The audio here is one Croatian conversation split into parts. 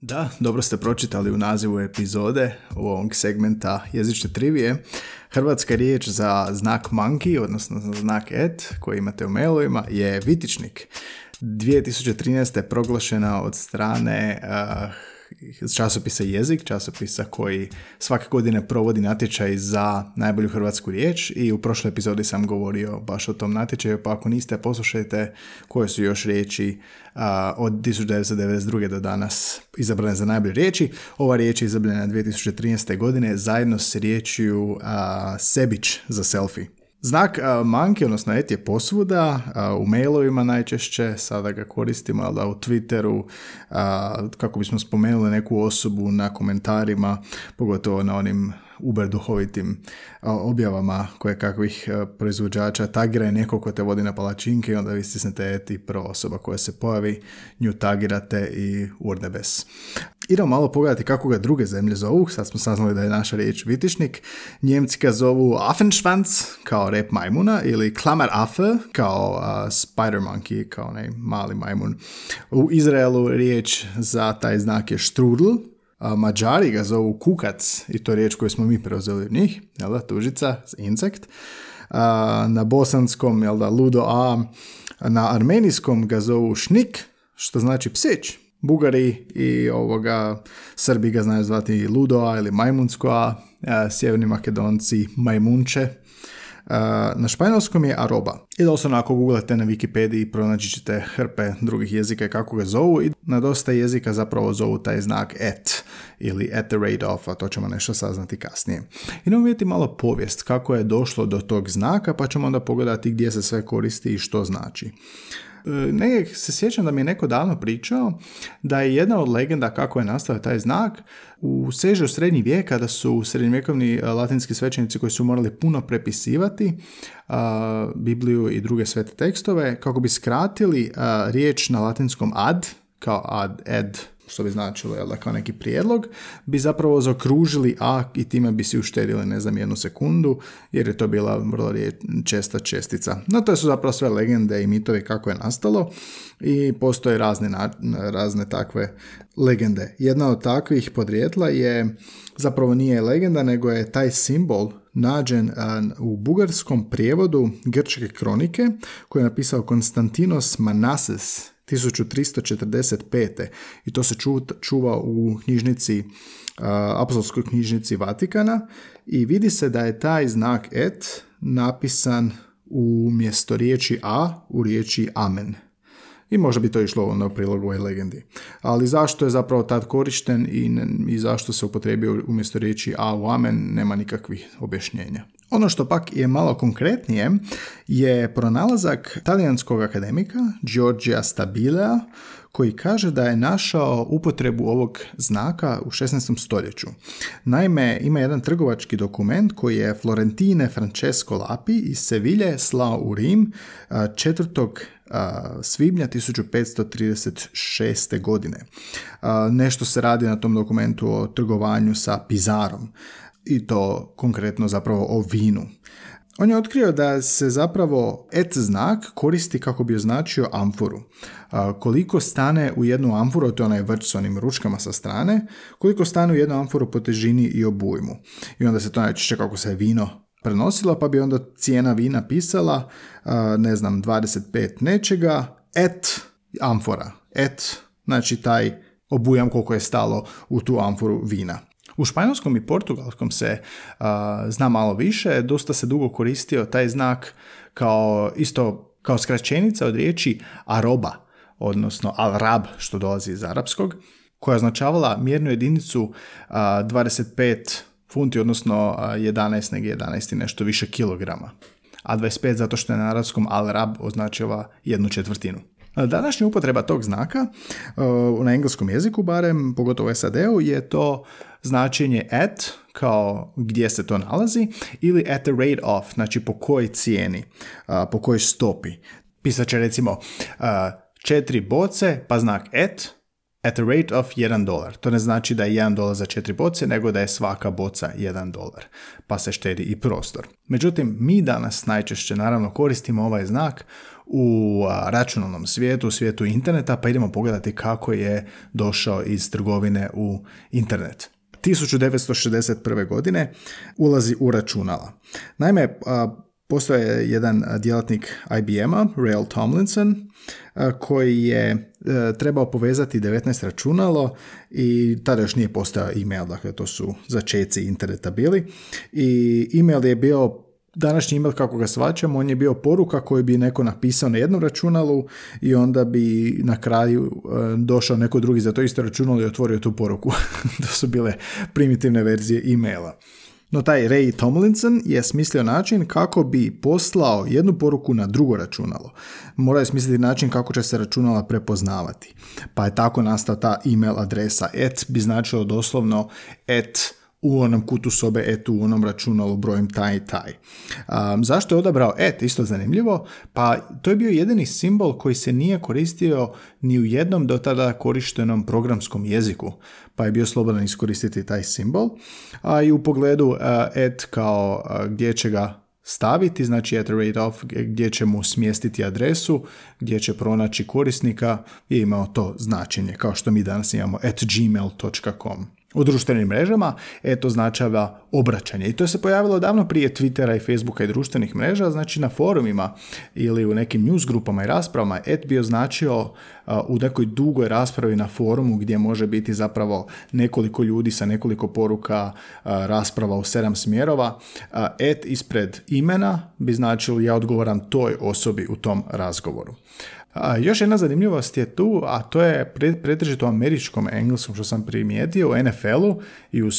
Da, dobro ste pročitali u nazivu epizode ovog segmenta jezične trivije. Hrvatska riječ za znak monkey, odnosno za znak et, koji imate u mailovima, je vitičnik. 2013. je proglašena od strane uh, časopisa Jezik, časopisa koji svake godine provodi natječaj za najbolju hrvatsku riječ i u prošloj epizodi sam govorio baš o tom natječaju, pa ako niste, poslušajte koje su još riječi od 1992. do danas izabrane za najbolje riječi. Ova riječ je izabrana 2013. godine zajedno s riječju Sebić za selfie. Znak manki, odnosno et je posvuda, u mailovima najčešće, sada ga koristimo, ali da u Twitteru, kako bismo spomenuli neku osobu na komentarima, pogotovo na onim uber duhovitim objavama koje kakvih proizvođača tagira je neko ko te vodi na palačinke i onda vi stisnete eti pro osoba koja se pojavi, nju tagirate i urnebes. Idemo malo pogledati kako ga druge zemlje zovu, sad smo saznali da je naša riječ vitišnik. Njemci ga zovu Affenschwanz kao rep majmuna ili Klammer Affe kao spider monkey, kao onaj mali majmun. U Izraelu riječ za taj znak je strudel, a Mađari ga zovu kukac i to je riječ koju smo mi preuzeli od njih, jel da, tužica, insekt. A, na bosanskom, jel da, ludo a, na armenijskom ga zovu šnik, što znači psić. Bugari i ovoga Srbi ga znaju zvati Ludoa ili Majmunsko, a sjeverni Makedonci Majmunče. Na španjolskom je aroba. I doslovno ako googlate na Wikipediji pronaći ćete hrpe drugih jezika kako ga zovu i na dosta jezika zapravo zovu taj znak et ili at the rate of, a to ćemo nešto saznati kasnije. Idemo vidjeti malo povijest kako je došlo do tog znaka pa ćemo onda pogledati gdje se sve koristi i što znači. E, ne, se sjećam da mi je neko davno pričao da je jedna od legenda kako je nastao taj znak u seže u srednji vijek kada su srednjovjekovni e, latinski svećenici koji su morali puno prepisivati Bibliju i druge svete tekstove kako bi skratili riječ na latinskom ad kao ad ed što bi značilo jel, kao neki prijedlog, bi zapravo zakružili a i time bi si uštedili ne znam jednu sekundu jer je to bila vrlo česta čestica. No to su zapravo sve legende i mitovi kako je nastalo i postoje razne, razne takve legende. Jedna od takvih podrijetla je zapravo nije legenda nego je taj simbol nađen u bugarskom prijevodu grčke kronike koje je napisao Konstantinos Manases 1345. I to se čuva u knjižnici, apostolskoj knjižnici Vatikana i vidi se da je taj znak et napisan umjesto riječi a u riječi amen. I možda bi to išlo onda u prilog ovoj legendi. Ali zašto je zapravo tad korišten i, i zašto se upotrebio umjesto riječi a u amen, nema nikakvih objašnjenja. Ono što pak je malo konkretnije je pronalazak talijanskog akademika Giorgia Stabilea koji kaže da je našao upotrebu ovog znaka u 16. stoljeću. Naime, ima jedan trgovački dokument koji je Florentine Francesco Lapi iz Sevilje slao u Rim 4. svibnja 1536. godine. Nešto se radi na tom dokumentu o trgovanju sa Pizarom i to konkretno zapravo o vinu. On je otkrio da se zapravo et znak koristi kako bi označio amforu. koliko stane u jednu amforu, to je onaj vrč s onim ručkama sa strane, koliko stane u jednu amforu po težini i obujmu. I onda se to najčešće kako se vino prenosilo, pa bi onda cijena vina pisala, ne znam, 25 nečega, et amfora. Et, znači taj obujam koliko je stalo u tu amforu vina. U španjolskom i portugalskom se zna malo više, dosta se dugo koristio taj znak kao isto kao skraćenica od riječi aroba, odnosno al-rab, što dolazi iz arapskog, koja je označavala mjernu jedinicu 25 funti, odnosno 11 nego 11 i nešto više kilograma. A 25 zato što je na arapskom al-rab označava jednu četvrtinu. Današnja upotreba tog znaka na engleskom jeziku barem, pogotovo u SAD-u, je to značenje at kao gdje se to nalazi ili at the rate of, znači po kojoj cijeni, po kojoj stopi. Pisat će recimo četiri boce, pa znak et, at the rate of 1 dolar. To ne znači da je 1 dolar za četiri boce, nego da je svaka boca 1 dolar, pa se štedi i prostor. Međutim, mi danas najčešće naravno koristimo ovaj znak u računalnom svijetu, u svijetu interneta, pa idemo pogledati kako je došao iz trgovine u internet. 1961. godine ulazi u računala. Naime, postoje jedan djelatnik IBM-a, Rail Tomlinson, koji je e, trebao povezati 19 računalo i tada još nije postao email, dakle to su začeci interneta bili. I email je bio današnji email kako ga svačamo, on je bio poruka koju bi neko napisao na jednom računalu i onda bi na kraju e, došao neko drugi za to isto računalo i otvorio tu poruku. to su bile primitivne verzije e-maila. No taj Ray Tomlinson je smislio način kako bi poslao jednu poruku na drugo računalo. Morao je smisliti način kako će se računala prepoznavati. Pa je tako nastao ta email adresa. Et bi značilo doslovno et u onom kutu sobe et u onom računalu brojem taj i taj. Um, zašto je odabrao et? Isto zanimljivo. Pa to je bio jedini simbol koji se nije koristio ni u jednom do tada korištenom programskom jeziku. Pa je bio slobodan iskoristiti taj simbol. A i u pogledu uh, et kao uh, gdje će ga staviti, znači at rate of, gdje će mu smjestiti adresu, gdje će pronaći korisnika je imao to značenje, kao što mi danas imamo at gmail.com u društvenim mrežama, eto označava obraćanje. I to se pojavilo davno prije Twittera i Facebooka i društvenih mreža, znači na forumima ili u nekim news grupama i raspravama, et bi označio u nekoj dugoj raspravi na forumu gdje može biti zapravo nekoliko ljudi sa nekoliko poruka rasprava u sedam smjerova. Et ispred imena bi značilo ja odgovaram toj osobi u tom razgovoru. A, još jedna zanimljivost je tu, a to je pretežito u američkom engleskom što sam primijetio, u NFL-u i u uh,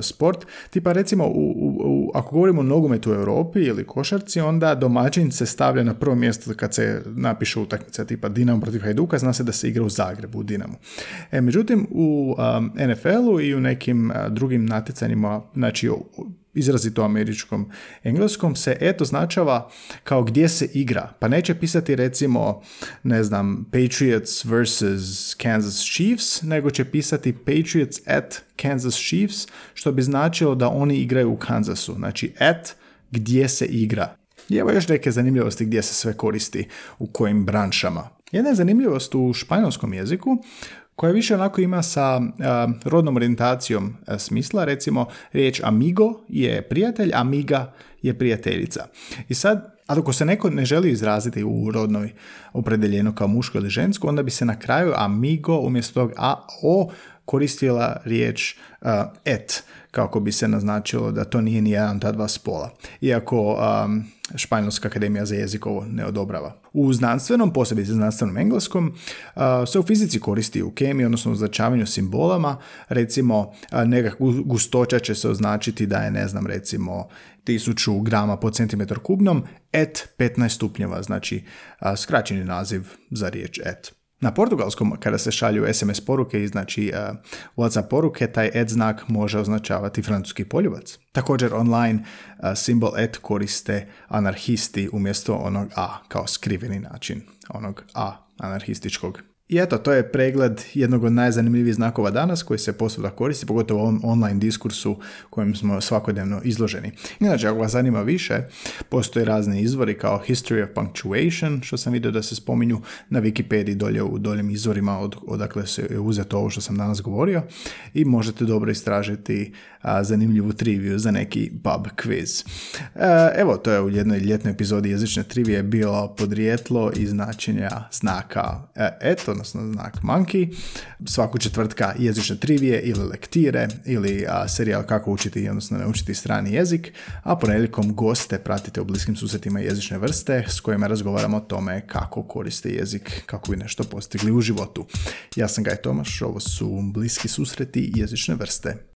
sport. Tipa recimo, u, u, ako govorimo o nogometu u Europi ili košarci, onda domaćin se stavlja na prvo mjesto kad se napiše utakmica tipa Dinamo protiv Hajduka, zna se da se igra u Zagrebu, u Dinamo. E, međutim, u um, NFL-u i u nekim drugim natjecanjima, znači izrazito američkom engleskom se eto značava kao gdje se igra. Pa neće pisati recimo, ne znam, Patriots versus Kansas Chiefs, nego će pisati Patriots at Kansas Chiefs, što bi značilo da oni igraju u Kansasu. Znači at gdje se igra. I evo još neke zanimljivosti gdje se sve koristi, u kojim branšama. Jedna je zanimljivost u španjolskom jeziku koja više onako ima sa rodnom orijentacijom smisla. Recimo, riječ amigo je prijatelj, amiga je prijateljica. I sad, ako se neko ne želi izraziti u rodnoj opredeljeno kao muško ili žensko, onda bi se na kraju amigo umjesto tog a, o koristila riječ et, kako bi se naznačilo da to nije ni jedan ta dva spola. Iako Španjolska akademija za jezik ovo ne odobrava. U znanstvenom, posebice znanstvenom engleskom, se u fizici koristi u kemiji, odnosno u označavanju simbolama. Recimo, nekakva gustoća će se označiti da je, ne znam, recimo 1000 grama po centimetar kubnom, et 15 stupnjeva, znači skraćeni naziv za riječ et. Na portugalskom, kada se šalju SMS poruke i znači uh, WhatsApp poruke, taj ad znak može označavati francuski poljubac. Također online uh, simbol et koriste anarhisti umjesto onog A kao skriveni način onog A anarhističkog i eto, to je pregled jednog od najzanimljivijih znakova danas koji se posvuda koristi, pogotovo u ovom online diskursu kojem smo svakodnevno izloženi. Inače, ako vas zanima više, postoje razni izvori kao History of Punctuation, što sam vidio da se spominju na Wikipediji dolje u doljem izvorima od, odakle se je uzeto ovo što sam danas govorio i možete dobro istražiti a, zanimljivu triviju za neki pub quiz. E, evo, to je u jednoj ljetnoj epizodi jezične trivije bilo podrijetlo i značenja znaka e, eto, odnosno znak monkey. Svaku četvrtka jezične trivije ili lektire ili a, serijal kako učiti, odnosno ne učiti strani jezik, a ponedjeljkom goste pratite u bliskim susretima jezične vrste s kojima razgovaramo o tome kako koriste jezik, kako bi nešto postigli u životu. Ja sam Gaj Tomaš, ovo su bliski susreti jezične vrste.